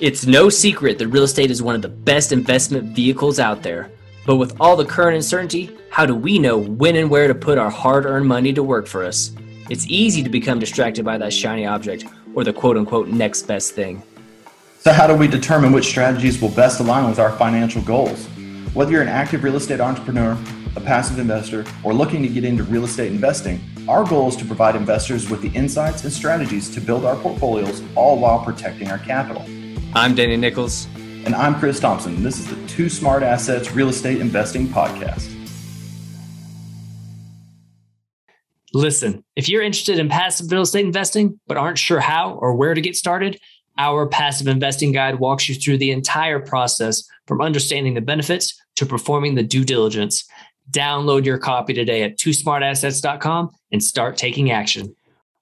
It's no secret that real estate is one of the best investment vehicles out there. But with all the current uncertainty, how do we know when and where to put our hard earned money to work for us? It's easy to become distracted by that shiny object or the quote unquote next best thing. So, how do we determine which strategies will best align with our financial goals? Whether you're an active real estate entrepreneur, a passive investor, or looking to get into real estate investing, our goal is to provide investors with the insights and strategies to build our portfolios all while protecting our capital. I'm Danny Nichols. And I'm Chris Thompson. This is the Two Smart Assets Real Estate Investing Podcast. Listen, if you're interested in passive real estate investing, but aren't sure how or where to get started, our passive investing guide walks you through the entire process from understanding the benefits to performing the due diligence. Download your copy today at twosmartassets.com and start taking action.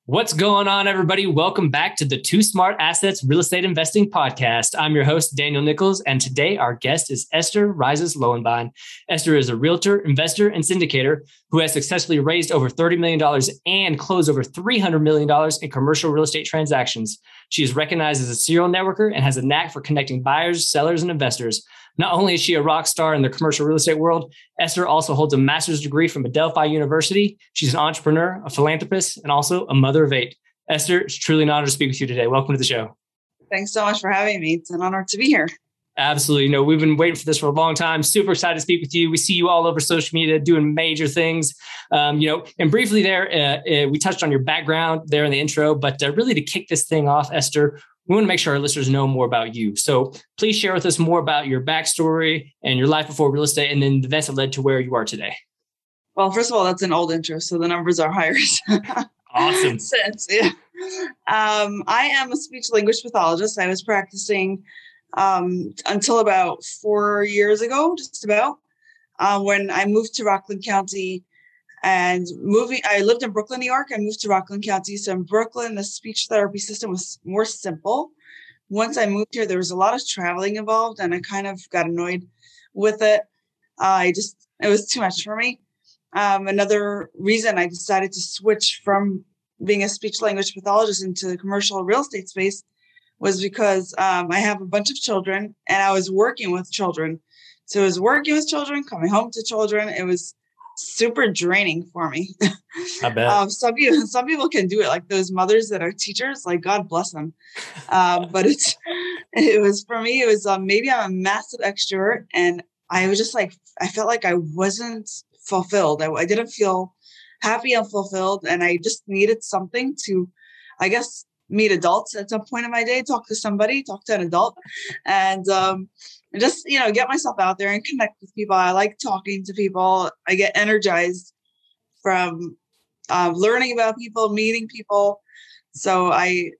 What's going on, everybody? Welcome back to the Two Smart Assets Real Estate Investing Podcast. I'm your host, Daniel Nichols, and today our guest is Esther Rises Lowenbein. Esther is a realtor, investor, and syndicator who has successfully raised over $30 million and closed over $300 million in commercial real estate transactions. She is recognized as a serial networker and has a knack for connecting buyers, sellers, and investors. Not only is she a rock star in the commercial real estate world, Esther also holds a master's degree from Adelphi University. She's an entrepreneur, a philanthropist, and also a mother of eight. Esther, it's truly an honor to speak with you today. Welcome to the show. Thanks so much for having me. It's an honor to be here. Absolutely. You know, we've been waiting for this for a long time. Super excited to speak with you. We see you all over social media doing major things. Um, you know, and briefly there, uh, uh, we touched on your background there in the intro, but uh, really to kick this thing off, Esther, we want to make sure our listeners know more about you. So please share with us more about your backstory and your life before real estate and then the events that led to where you are today. Well, first of all, that's an old intro, so the numbers are higher. awesome. Sense, yeah. Um, I am a speech language pathologist. I was practicing um, until about four years ago, just about, uh, when I moved to Rockland County and moving, I lived in Brooklyn, New York. I moved to Rockland County. So in Brooklyn, the speech therapy system was more simple. Once I moved here, there was a lot of traveling involved, and I kind of got annoyed with it. Uh, I just, it was too much for me. Um, another reason I decided to switch from being a speech language pathologist into the commercial real estate space was because um, I have a bunch of children and I was working with children. So I was working with children, coming home to children. It was super draining for me. I bet. um, some people, some people can do it, like those mothers that are teachers. Like God bless them. Um, but it's, it was for me. It was um, maybe I'm a massive extrovert, and I was just like I felt like I wasn't fulfilled. I, I didn't feel happy and fulfilled, and I just needed something to, I guess, meet adults at some point in my day, talk to somebody, talk to an adult, and um, and just you know get myself out there and connect with people. I like talking to people. I get energized from um, learning about people meeting people. So i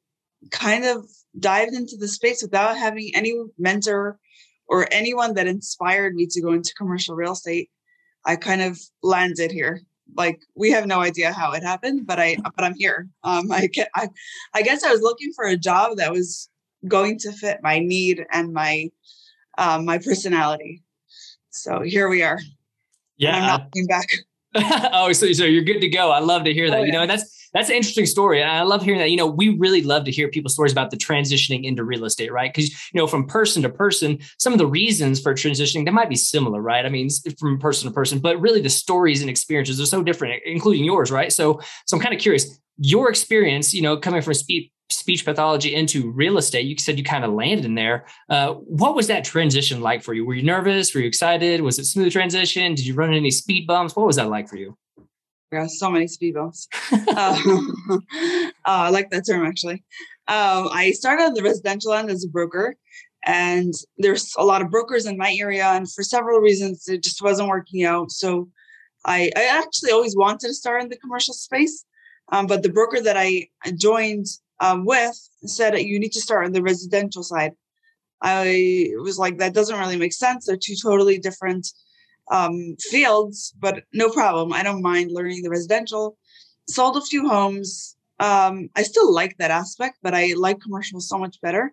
kind of dived into the space without having any mentor or anyone that inspired me to go into commercial real estate. I kind of landed here. Like we have no idea how it happened but i but i'm here. Um i get i i guess i was looking for a job that was going to fit my need and my um, my personality. So here we are. Yeah, and I'm not coming back. oh, so, so you're good to go. I love to hear that. Oh, yeah. You know, and that's that's an interesting story. And I love hearing that. You know, we really love to hear people's stories about the transitioning into real estate, right? Because, you know, from person to person, some of the reasons for transitioning, they might be similar, right? I mean, from person to person, but really the stories and experiences are so different, including yours, right? So, so I'm kind of curious, your experience, you know, coming from speed speech pathology into real estate you said you kind of landed in there. Uh, what was that transition like for you? Were you nervous? Were you excited? Was it smooth transition? Did you run any speed bumps? What was that like for you? Yeah so many speed bumps. Uh, uh, i like that term actually. Um, i started on the residential end as a broker and there's a lot of brokers in my area and for several reasons it just wasn't working out. So i, I actually always wanted to start in the commercial space um, but the broker that i joined um, with said you need to start on the residential side. I was like, that doesn't really make sense. They're two totally different um, fields, but no problem. I don't mind learning the residential. Sold a few homes. Um, I still like that aspect, but I like commercial so much better.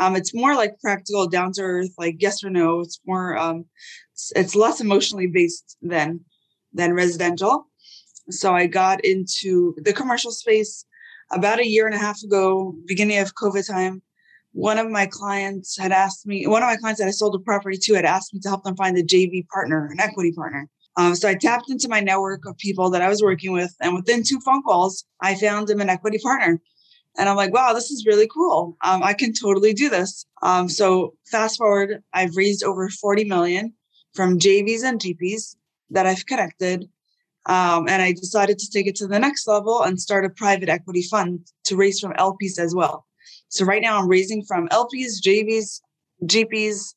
Um, it's more like practical, down to earth, like yes or no. It's more, um, it's, it's less emotionally based than than residential. So I got into the commercial space about a year and a half ago, beginning of COVID time, one of my clients had asked me, one of my clients that I sold a property to had asked me to help them find a JV partner, an equity partner. Um, so I tapped into my network of people that I was working with, and within two phone calls, I found him an equity partner. And I'm like, wow, this is really cool. Um, I can totally do this. Um, so fast forward, I've raised over 40 million from JVs and GPs that I've connected. Um, and I decided to take it to the next level and start a private equity fund to raise from LPs as well. So right now I'm raising from LPs, JVs, GPs,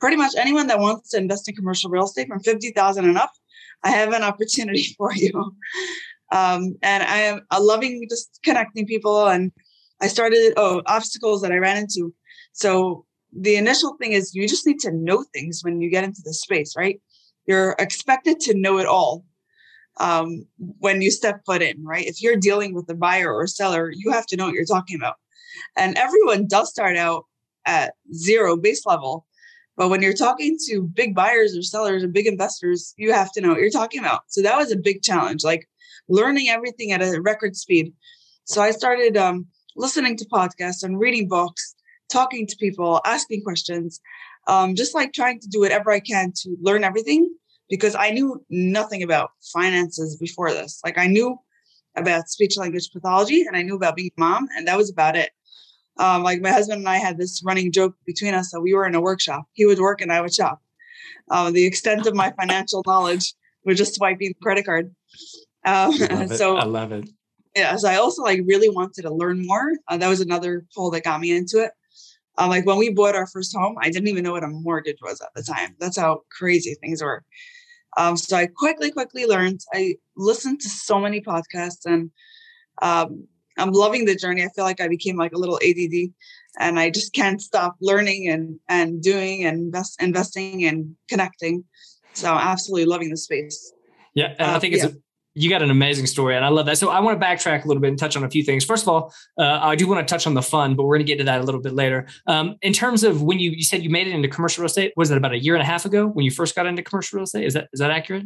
pretty much anyone that wants to invest in commercial real estate from 50,000 and up. I have an opportunity for you. Um, and I am loving just connecting people. And I started, oh, obstacles that I ran into. So the initial thing is you just need to know things when you get into the space, right? You're expected to know it all um, when you step foot in, right? If you're dealing with a buyer or seller, you have to know what you're talking about. And everyone does start out at zero base level. But when you're talking to big buyers or sellers or big investors, you have to know what you're talking about. So that was a big challenge, like learning everything at a record speed. So I started um, listening to podcasts and reading books, talking to people, asking questions, um, just like trying to do whatever I can to learn everything because I knew nothing about finances before this. Like I knew about speech language pathology and I knew about being a mom, and that was about it. Um, like my husband and I had this running joke between us that we were in a workshop. He would work and I would shop. Um, the extent of my financial knowledge was just swiping the credit card. Um, I so I love it. Yeah, so I also like really wanted to learn more. Uh, that was another pull that got me into it. Um, like when we bought our first home, I didn't even know what a mortgage was at the time. That's how crazy things were. Um, so I quickly, quickly learned. I listened to so many podcasts and um, I'm loving the journey. I feel like I became like a little ADD and I just can't stop learning and, and doing and invest, investing and connecting. So I'm absolutely loving the space. Yeah. And I think it's, yeah. You got an amazing story and I love that. So I want to backtrack a little bit and touch on a few things. First of all, uh, I do want to touch on the fund, but we're going to get to that a little bit later. Um, in terms of when you, you said you made it into commercial real estate, was it about a year and a half ago when you first got into commercial real estate? Is that, is that accurate?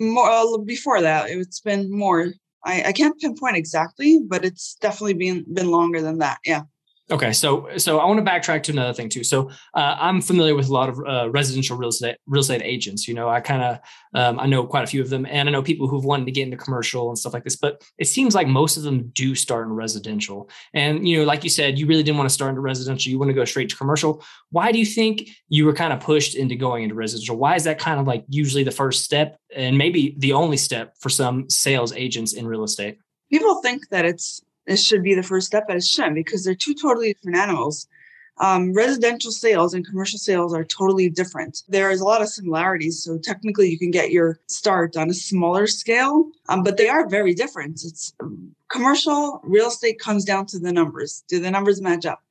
More uh, before that, it's been more. I, I can't pinpoint exactly, but it's definitely been been longer than that. Yeah. Okay, so so I want to backtrack to another thing too. So uh, I'm familiar with a lot of uh, residential real estate real estate agents. You know, I kind of um, I know quite a few of them, and I know people who've wanted to get into commercial and stuff like this. But it seems like most of them do start in residential. And you know, like you said, you really didn't want to start into residential. You want to go straight to commercial. Why do you think you were kind of pushed into going into residential? Why is that kind of like usually the first step, and maybe the only step for some sales agents in real estate? People think that it's it should be the first step, it shouldn't because they're two totally different animals. Um, residential sales and commercial sales are totally different. There is a lot of similarities. So technically, you can get your start on a smaller scale, um, but they are very different. It's um, commercial real estate comes down to the numbers. Do the numbers match up?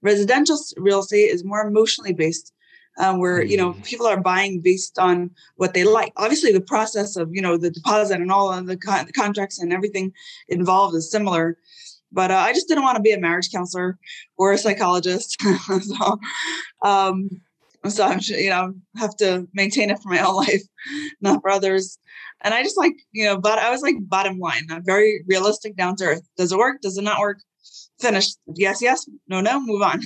Residential real estate is more emotionally based um, where you know mm. people are buying based on what they like. Obviously, the process of you know the deposit and all of the, con- the contracts and everything involved is similar. But uh, I just didn't want to be a marriage counselor or a psychologist, so um, so I'm you know have to maintain it for my own life, not for others. And I just like you know, but I was like bottom line, I'm very realistic, down to earth. Does it work? Does it not work? Finished. Yes, yes. No, no. Move on.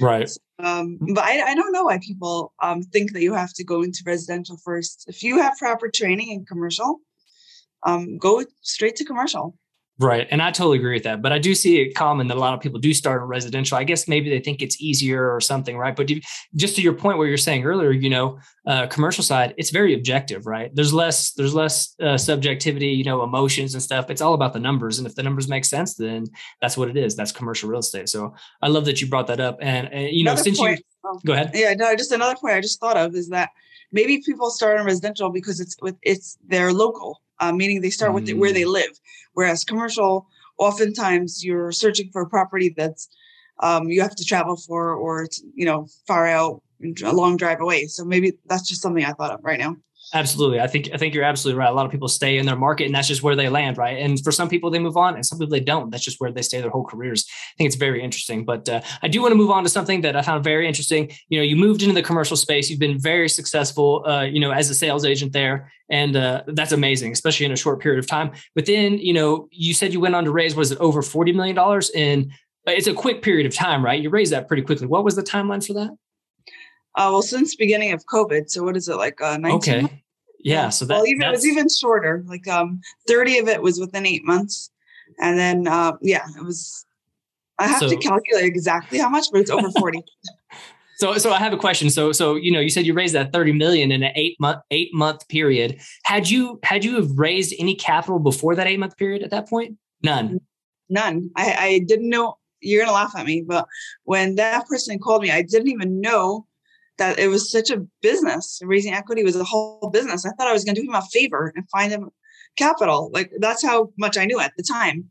Right. Um, but I, I don't know why people um, think that you have to go into residential first. If you have proper training in commercial, um, go straight to commercial. Right. And I totally agree with that. But I do see it common that a lot of people do start in residential. I guess maybe they think it's easier or something, right? But just to your point where you're saying earlier, you know, uh, commercial side, it's very objective, right? There's less, there's less uh, subjectivity, you know, emotions and stuff. It's all about the numbers. And if the numbers make sense, then that's what it is. That's commercial real estate. So I love that you brought that up. And, and you know, since point, you um, go ahead. Yeah, no, just another point I just thought of is that maybe people start in residential because it's with, it's their local, uh, meaning they start with mm. where they mm. live. Whereas commercial, oftentimes you're searching for a property that's um, you have to travel for or it's you know far out a long drive away so maybe that's just something i thought of right now Absolutely. I think I think you're absolutely right. A lot of people stay in their market and that's just where they land, right? And for some people they move on and some people they don't. That's just where they stay their whole careers. I think it's very interesting. But uh, I do want to move on to something that I found very interesting. You know, you moved into the commercial space. You've been very successful, uh, you know, as a sales agent there. And uh, that's amazing, especially in a short period of time. But then, you know, you said you went on to raise, was it over $40 million in it's a quick period of time, right? You raised that pretty quickly. What was the timeline for that? Uh, well, since beginning of COVID. So what is it like? Uh, 19 okay. Months? Yeah. So that well, even, it was even shorter. Like um, 30 of it was within eight months. And then, uh, yeah, it was, I have so, to calculate exactly how much, but it's over 40. so, so I have a question. So, so, you know, you said you raised that 30 million in an eight month, eight month period. Had you, had you have raised any capital before that eight month period at that point? None. None. I, I didn't know you're going to laugh at me, but when that person called me, I didn't even know that it was such a business. Raising equity was a whole business. I thought I was going to do him a favor and find him capital. Like that's how much I knew at the time.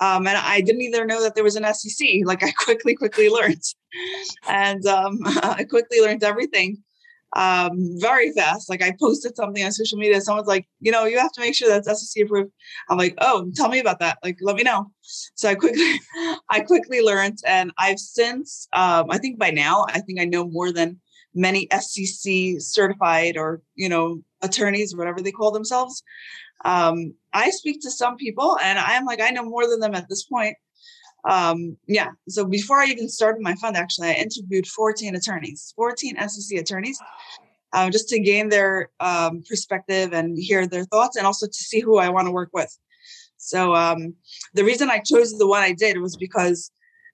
Um, and I didn't either know that there was an SEC. Like I quickly, quickly learned, and um, I quickly learned everything um, very fast. Like I posted something on social media. Someone's like, you know, you have to make sure that's SEC approved. I'm like, oh, tell me about that. Like, let me know. So I quickly, I quickly learned, and I've since, um, I think by now, I think I know more than many SEC certified or you know attorneys, whatever they call themselves. Um, I speak to some people, and I'm like, I know more than them at this point. Um, yeah. So before I even started my fund, actually, I interviewed 14 attorneys, 14 SEC attorneys, uh, just to gain their um, perspective and hear their thoughts, and also to see who I want to work with. So um, the reason I chose the one I did was because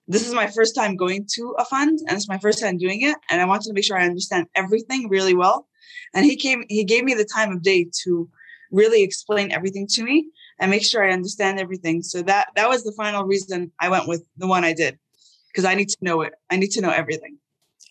this is my first time going to a fund and it's my first time doing it and i wanted to make sure i understand everything really well. And he came he gave me the time of day to really explain everything to me and make sure i understand everything. So that that was the final reason i went with the one i did because i need to know it i need to know everything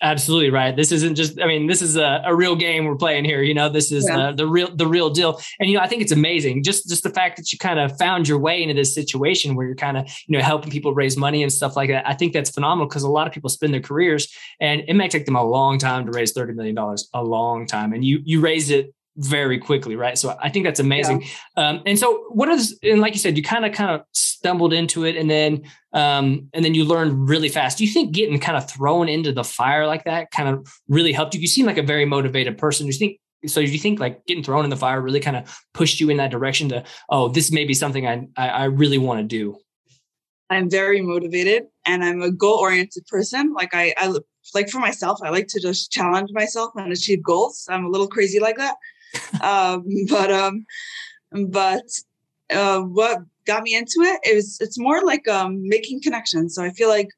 Absolutely right. This isn't just. I mean, this is a, a real game we're playing here. You know, this is yeah. uh, the real the real deal. And you know, I think it's amazing. Just just the fact that you kind of found your way into this situation where you're kind of you know helping people raise money and stuff like that. I think that's phenomenal because a lot of people spend their careers and it may take them a long time to raise thirty million dollars. A long time, and you you raise it very quickly, right? So I think that's amazing. Yeah. Um, and so what is and like you said, you kind of kind of stumbled into it, and then um, and then you learned really fast. Do you think getting kind of thrown into the fire like that kind of really helped you? You seem like a very motivated person. Do you think so? Do you think like getting thrown in the fire really kind of pushed you in that direction to oh, this may be something I I, I really want to do? I'm very motivated and I'm a goal oriented person. Like I, I like for myself, I like to just challenge myself and achieve goals. I'm a little crazy like that um, but um, but uh, what got me into it is it's more like um, making connections. So I feel like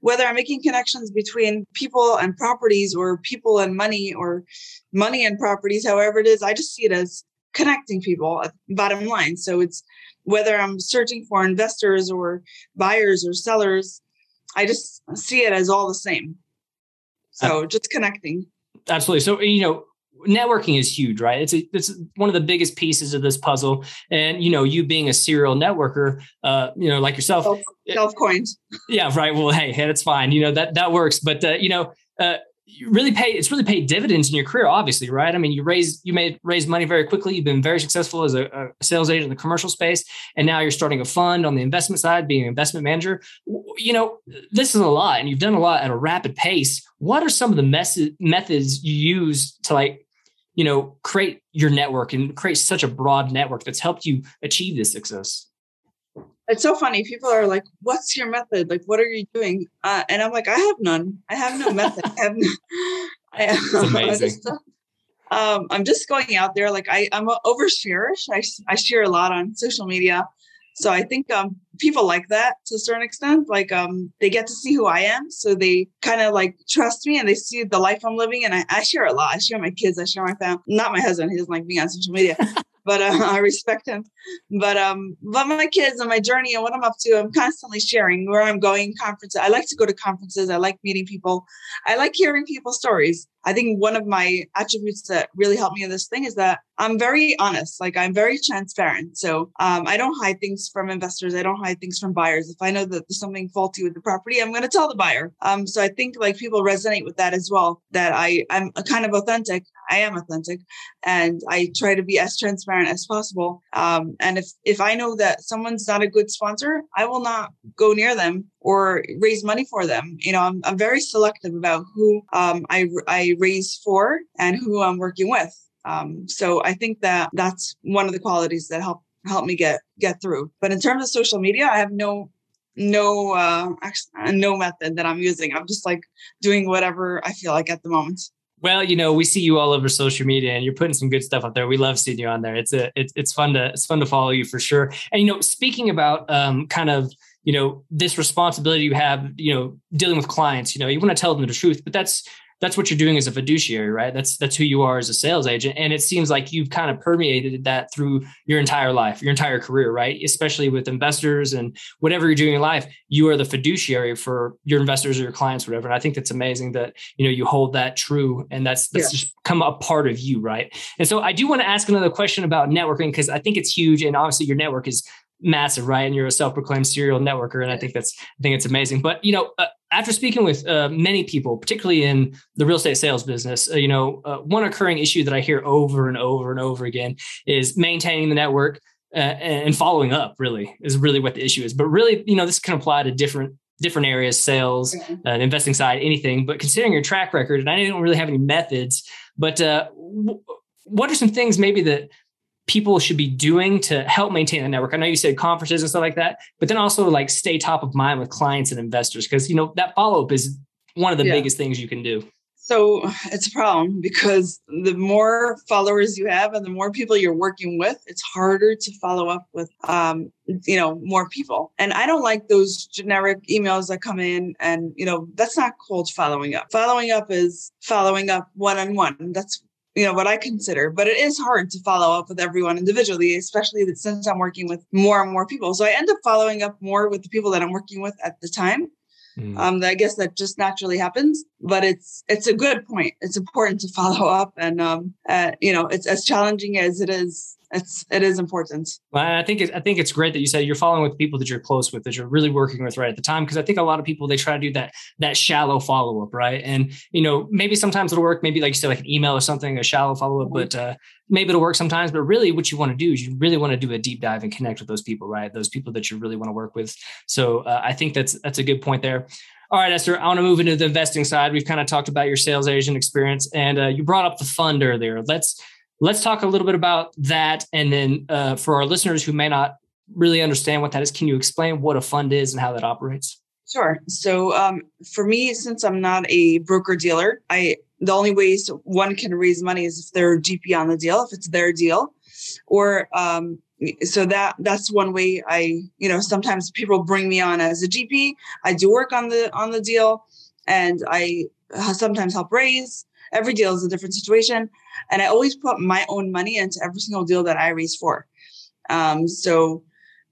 whether I'm making connections between people and properties or people and money or money and properties, however it is, I just see it as connecting people, bottom line. So it's whether I'm searching for investors or buyers or sellers, I just see it as all the same. So just connecting. Absolutely. So, you know, networking is huge, right? It's a, it's one of the biggest pieces of this puzzle. And you know, you being a serial networker, uh, you know, like yourself, self coins. Yeah, right. Well, hey, hey, that's fine. You know that that works. But uh, you know, uh, you really pay. It's really paid dividends in your career, obviously, right? I mean, you raise you made raise money very quickly. You've been very successful as a, a sales agent in the commercial space, and now you're starting a fund on the investment side, being an investment manager. You know, this is a lot, and you've done a lot at a rapid pace. What are some of the mes- methods you use to like you know create your network and create such a broad network that's helped you achieve this success. It's so funny people are like what's your method? Like what are you doing? Uh, and i'm like i have none. I have no method. I have no I, amazing. Um, i'm just going out there like I, i'm an oversharer. I, I share a lot on social media. So I think um, people like that to a certain extent. Like um, they get to see who I am, so they kind of like trust me and they see the life I'm living. And I, I share a lot. I share my kids. I share my family. Not my husband. He doesn't like being on social media. but uh, I respect him. But um, but my kids and my journey and what I'm up to, I'm constantly sharing where I'm going, conferences. I like to go to conferences. I like meeting people. I like hearing people's stories. I think one of my attributes that really helped me in this thing is that I'm very honest. Like I'm very transparent. So um, I don't hide things from investors. I don't hide things from buyers. If I know that there's something faulty with the property, I'm going to tell the buyer. Um, so I think like people resonate with that as well. That I I'm a kind of authentic. I am authentic, and I try to be as transparent as possible. Um, and if if I know that someone's not a good sponsor, I will not go near them or raise money for them. You know, I'm, I'm very selective about who um, I, I raise for and who I'm working with. Um, so I think that that's one of the qualities that help help me get get through. But in terms of social media, I have no no uh no method that I'm using. I'm just like doing whatever I feel like at the moment. Well, you know, we see you all over social media, and you're putting some good stuff out there. We love seeing you on there. It's a it's it's fun to it's fun to follow you for sure. And you know, speaking about um, kind of you know this responsibility you have, you know, dealing with clients. You know, you want to tell them the truth, but that's that's what you're doing as a fiduciary, right? That's that's who you are as a sales agent. And it seems like you've kind of permeated that through your entire life, your entire career, right? Especially with investors and whatever you're doing in life, you are the fiduciary for your investors or your clients, whatever. And I think that's amazing that you know you hold that true and that's that's yeah. just come a part of you, right? And so I do want to ask another question about networking because I think it's huge. And obviously your network is massive, right? And you're a self-proclaimed serial networker, and I think that's I think it's amazing. But you know, uh, after speaking with uh, many people, particularly in the real estate sales business, uh, you know, uh, one occurring issue that I hear over and over and over again is maintaining the network uh, and following up. Really, is really what the issue is. But really, you know, this can apply to different different areas, sales, mm-hmm. uh, investing side, anything. But considering your track record, and I don't really have any methods, but w- what are some things maybe that people should be doing to help maintain the network? I know you said conferences and stuff like that, but then also like stay top of mind with clients and investors because you know that follow up is one of the yeah. biggest things you can do. So it's a problem because the more followers you have and the more people you're working with, it's harder to follow up with, um, you know, more people. And I don't like those generic emails that come in and, you know, that's not called following up. Following up is following up one on one. That's you know what I consider. But it is hard to follow up with everyone individually, especially since I'm working with more and more people. So I end up following up more with the people that I'm working with at the time. Mm. Um, I guess that just naturally happens, but it's it's a good point. It's important to follow up, and um, uh, you know, it's as challenging as it is it's it is important. I think I think it's great that you said you're following with people that you're close with, that you're really working with right at the time. Because I think a lot of people they try to do that that shallow follow up, right? And you know, maybe sometimes it'll work. Maybe like you said, like an email or something, a shallow follow up. Mm-hmm. But uh, maybe it'll work sometimes. But really, what you want to do is you really want to do a deep dive and connect with those people, right? Those people that you really want to work with. So uh, I think that's that's a good point there. All right, Esther, I want to move into the investing side. We've kind of talked about your sales agent experience, and uh, you brought up the fund earlier. Let's Let's talk a little bit about that. And then uh, for our listeners who may not really understand what that is, can you explain what a fund is and how that operates? Sure. So um, for me, since I'm not a broker dealer, I the only ways one can raise money is if they're GP on the deal, if it's their deal, or um, so that that's one way. I you know sometimes people bring me on as a GP. I do work on the on the deal, and I sometimes help raise every deal is a different situation. And I always put my own money into every single deal that I raise for. Um, so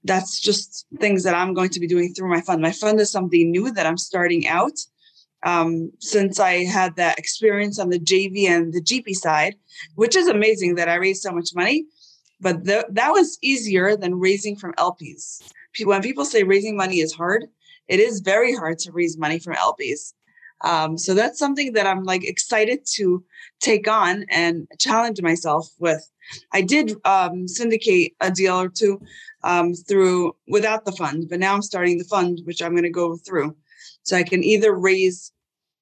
that's just things that I'm going to be doing through my fund. My fund is something new that I'm starting out. Um, since I had that experience on the JV and the GP side, which is amazing that I raised so much money, but th- that was easier than raising from LPs. When people say raising money is hard, it is very hard to raise money from LPs. Um, so that's something that I'm like excited to take on and challenge myself with. I did um, syndicate a deal or two um, through without the fund, but now I'm starting the fund, which I'm going to go through. So I can either raise,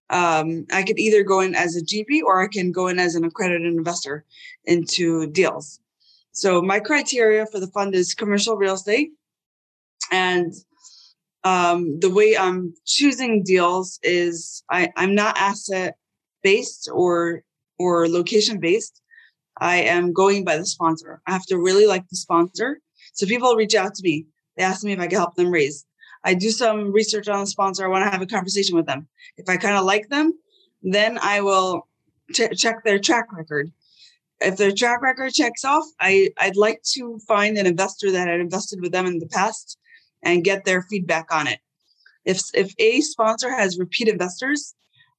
um, I could either go in as a GP or I can go in as an accredited investor into deals. So my criteria for the fund is commercial real estate and um, the way I'm choosing deals is I, I'm not asset based or or location based. I am going by the sponsor. I have to really like the sponsor. So people reach out to me. They ask me if I can help them raise. I do some research on the sponsor. I want to have a conversation with them. If I kind of like them, then I will ch- check their track record. If their track record checks off, I, I'd like to find an investor that had invested with them in the past and get their feedback on it. If if a sponsor has repeat investors,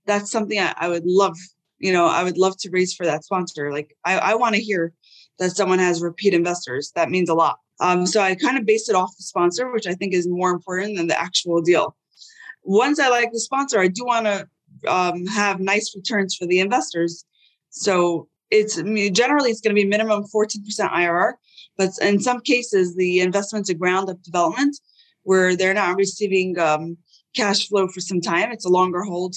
that's something I, I would love. You know, I would love to raise for that sponsor. Like I, I want to hear that someone has repeat investors. That means a lot. Um, so I kind of based it off the sponsor, which I think is more important than the actual deal. Once I like the sponsor, I do want to um, have nice returns for the investors. So it's generally it's going to be minimum 14% IRR, but in some cases the investment's are ground up development where they're not receiving um, cash flow for some time. It's a longer hold.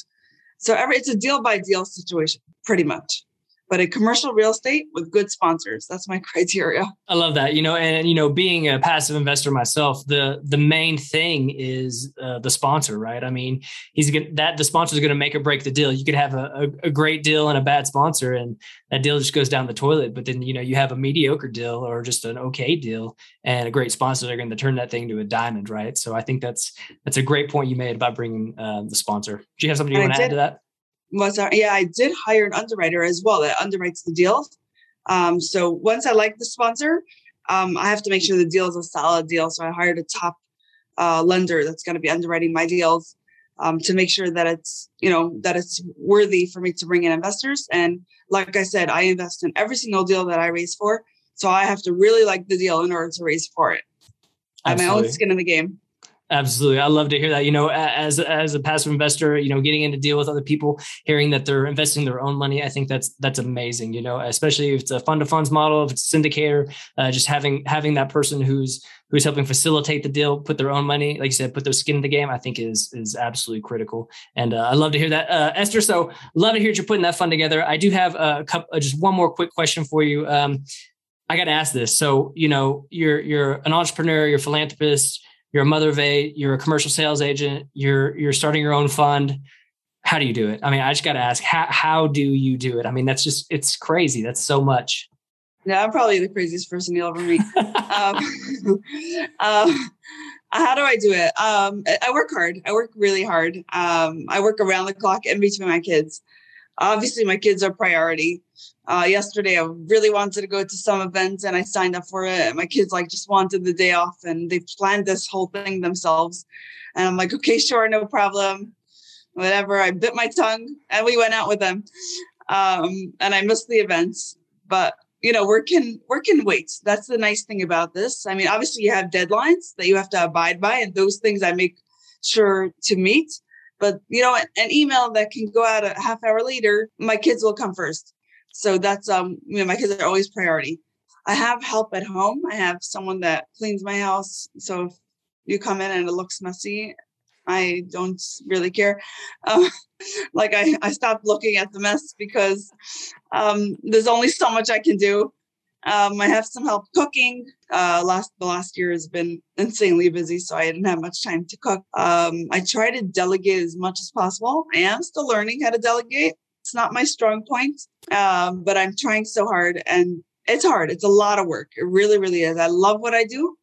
So every it's a deal by deal situation, pretty much. But a commercial real estate with good sponsors. That's my criteria. I love that. You know, and you know, being a passive investor myself, the the main thing is uh, the sponsor, right? I mean, he's gonna, that the sponsor is going to make or break the deal. You could have a, a, a, great deal and a bad sponsor, and that deal just goes down the toilet. But then you know, you have a mediocre deal or just an okay deal, and a great sponsor, they're going to turn that thing to a diamond, right? So I think that's that's a great point you made about bringing uh, the sponsor. Do you have something you want to add to that? Was our, yeah, I did hire an underwriter as well that underwrites the deals. Um, so once I like the sponsor, um, I have to make sure the deal is a solid deal. So I hired a top uh, lender that's going to be underwriting my deals um, to make sure that it's you know that it's worthy for me to bring in investors. And like I said, I invest in every single deal that I raise for. So I have to really like the deal in order to raise for it. I have my own skin in the game. Absolutely. I love to hear that. You know, as as a passive investor, you know, getting in to deal with other people, hearing that they're investing their own money, I think that's that's amazing. You know, especially if it's a fund of funds model, if it's a syndicator, uh, just having having that person who's who's helping facilitate the deal, put their own money, like you said, put their skin in the game, I think is is absolutely critical. And uh, I love to hear that, uh, Esther. So love to hear you're putting that fund together. I do have a couple, just one more quick question for you. Um, I got to ask this. So you know, you're you're an entrepreneur, you're a philanthropist you're a mother of eight, you're a commercial sales agent, you're you're starting your own fund. How do you do it? I mean, I just got to ask, how how do you do it? I mean, that's just it's crazy. That's so much. Yeah, I'm probably the craziest person you'll ever meet. um, um, how do I do it? Um, I work hard. I work really hard. Um, I work around the clock in between my kids. Obviously, my kids are priority. Uh, yesterday, I really wanted to go to some events and I signed up for it. My kids like just wanted the day off and they planned this whole thing themselves. And I'm like, okay, sure, no problem. Whatever. I bit my tongue and we went out with them. Um, and I missed the events, but you know, work can work can wait. That's the nice thing about this. I mean, obviously you have deadlines that you have to abide by, and those things I make sure to meet. But you know, an email that can go out a half hour later, my kids will come first. So that's um, you know, my kids are always priority. I have help at home. I have someone that cleans my house. So if you come in and it looks messy, I don't really care. Um, like I, I stopped looking at the mess because um, there's only so much I can do. Um, I have some help cooking. Uh, last the last year has been insanely busy, so I didn't have much time to cook. Um, I try to delegate as much as possible. I am still learning how to delegate. It's not my strong point, um, but I'm trying so hard and it's hard. It's a lot of work. It really, really is. I love what I do,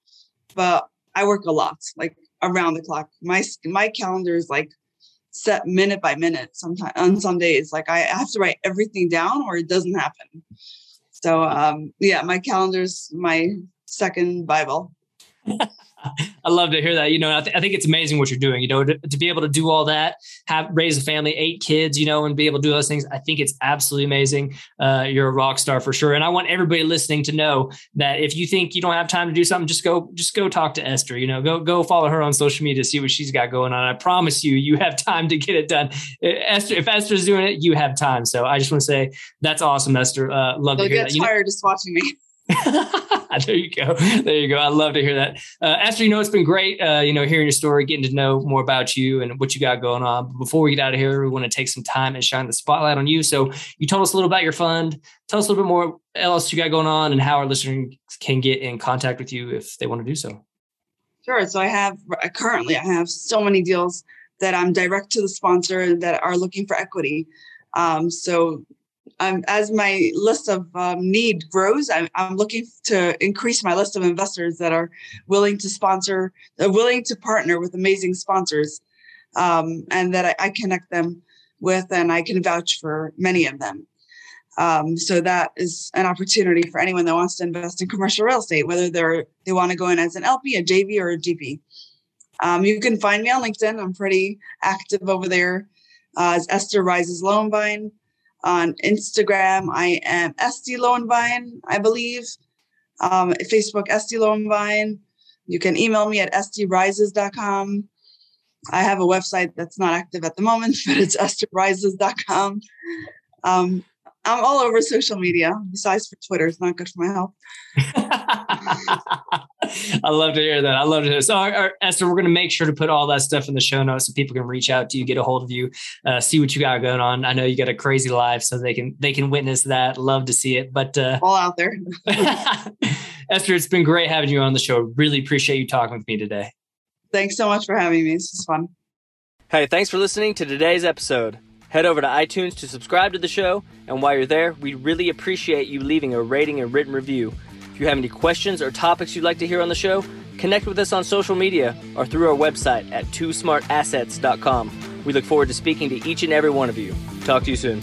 but I work a lot, like around the clock. My my calendar is like set minute by minute. Sometimes on some days, like I have to write everything down, or it doesn't happen. So um, yeah, my calendar's my second Bible. I love to hear that. You know, I, th- I, think it's amazing what you're doing. You know, to, to, be able to do all that, have raise a family, eight kids, you know, and be able to do those things. I think it's absolutely amazing. Uh, you're a rock star for sure. And I want everybody listening to know that if you think you don't have time to do something, just go, just go talk to Esther. You know, go go follow her on social media, to see what she's got going on. I promise you, you have time to get it done. Uh, Esther, if Esther's doing it, you have time. So I just want to say that's awesome, Esther. Uh, love They'll to hear get that. tired just watching me. there you go. There you go. I love to hear that. Uh, Esther, you know, it's been great, uh, you know, hearing your story, getting to know more about you and what you got going on. But before we get out of here, we want to take some time and shine the spotlight on you. So you told us a little about your fund. Tell us a little bit more else you got going on and how our listeners can get in contact with you if they want to do so. Sure. So I have currently, I have so many deals that I'm direct to the sponsor that are looking for equity. Um, so um, as my list of um, need grows, I'm, I'm, looking to increase my list of investors that are willing to sponsor, uh, willing to partner with amazing sponsors, um, and that I, I, connect them with, and I can vouch for many of them. Um, so that is an opportunity for anyone that wants to invest in commercial real estate, whether they're they want to go in as an LP, a JV, or a GP. Um, you can find me on LinkedIn. I'm pretty active over there uh, as Esther Rises Lowenbein. On Instagram, I am SD I believe. Um, Facebook, SD. You can email me at sdrises.com. I have a website that's not active at the moment, but it's estherrises.com. Um, I'm all over social media. Besides for Twitter, it's not good for my health. I love to hear that. I love to hear. So, our, our, Esther, we're going to make sure to put all that stuff in the show notes so people can reach out to you, get a hold of you, uh, see what you got going on. I know you got a crazy life, so they can they can witness that. Love to see it. But uh, all out there. Esther, it's been great having you on the show. Really appreciate you talking with me today. Thanks so much for having me. This is fun. Hey, thanks for listening to today's episode. Head over to iTunes to subscribe to the show, and while you're there, we really appreciate you leaving a rating and written review. If you have any questions or topics you'd like to hear on the show, connect with us on social media or through our website at twosmartassets.com. We look forward to speaking to each and every one of you. Talk to you soon.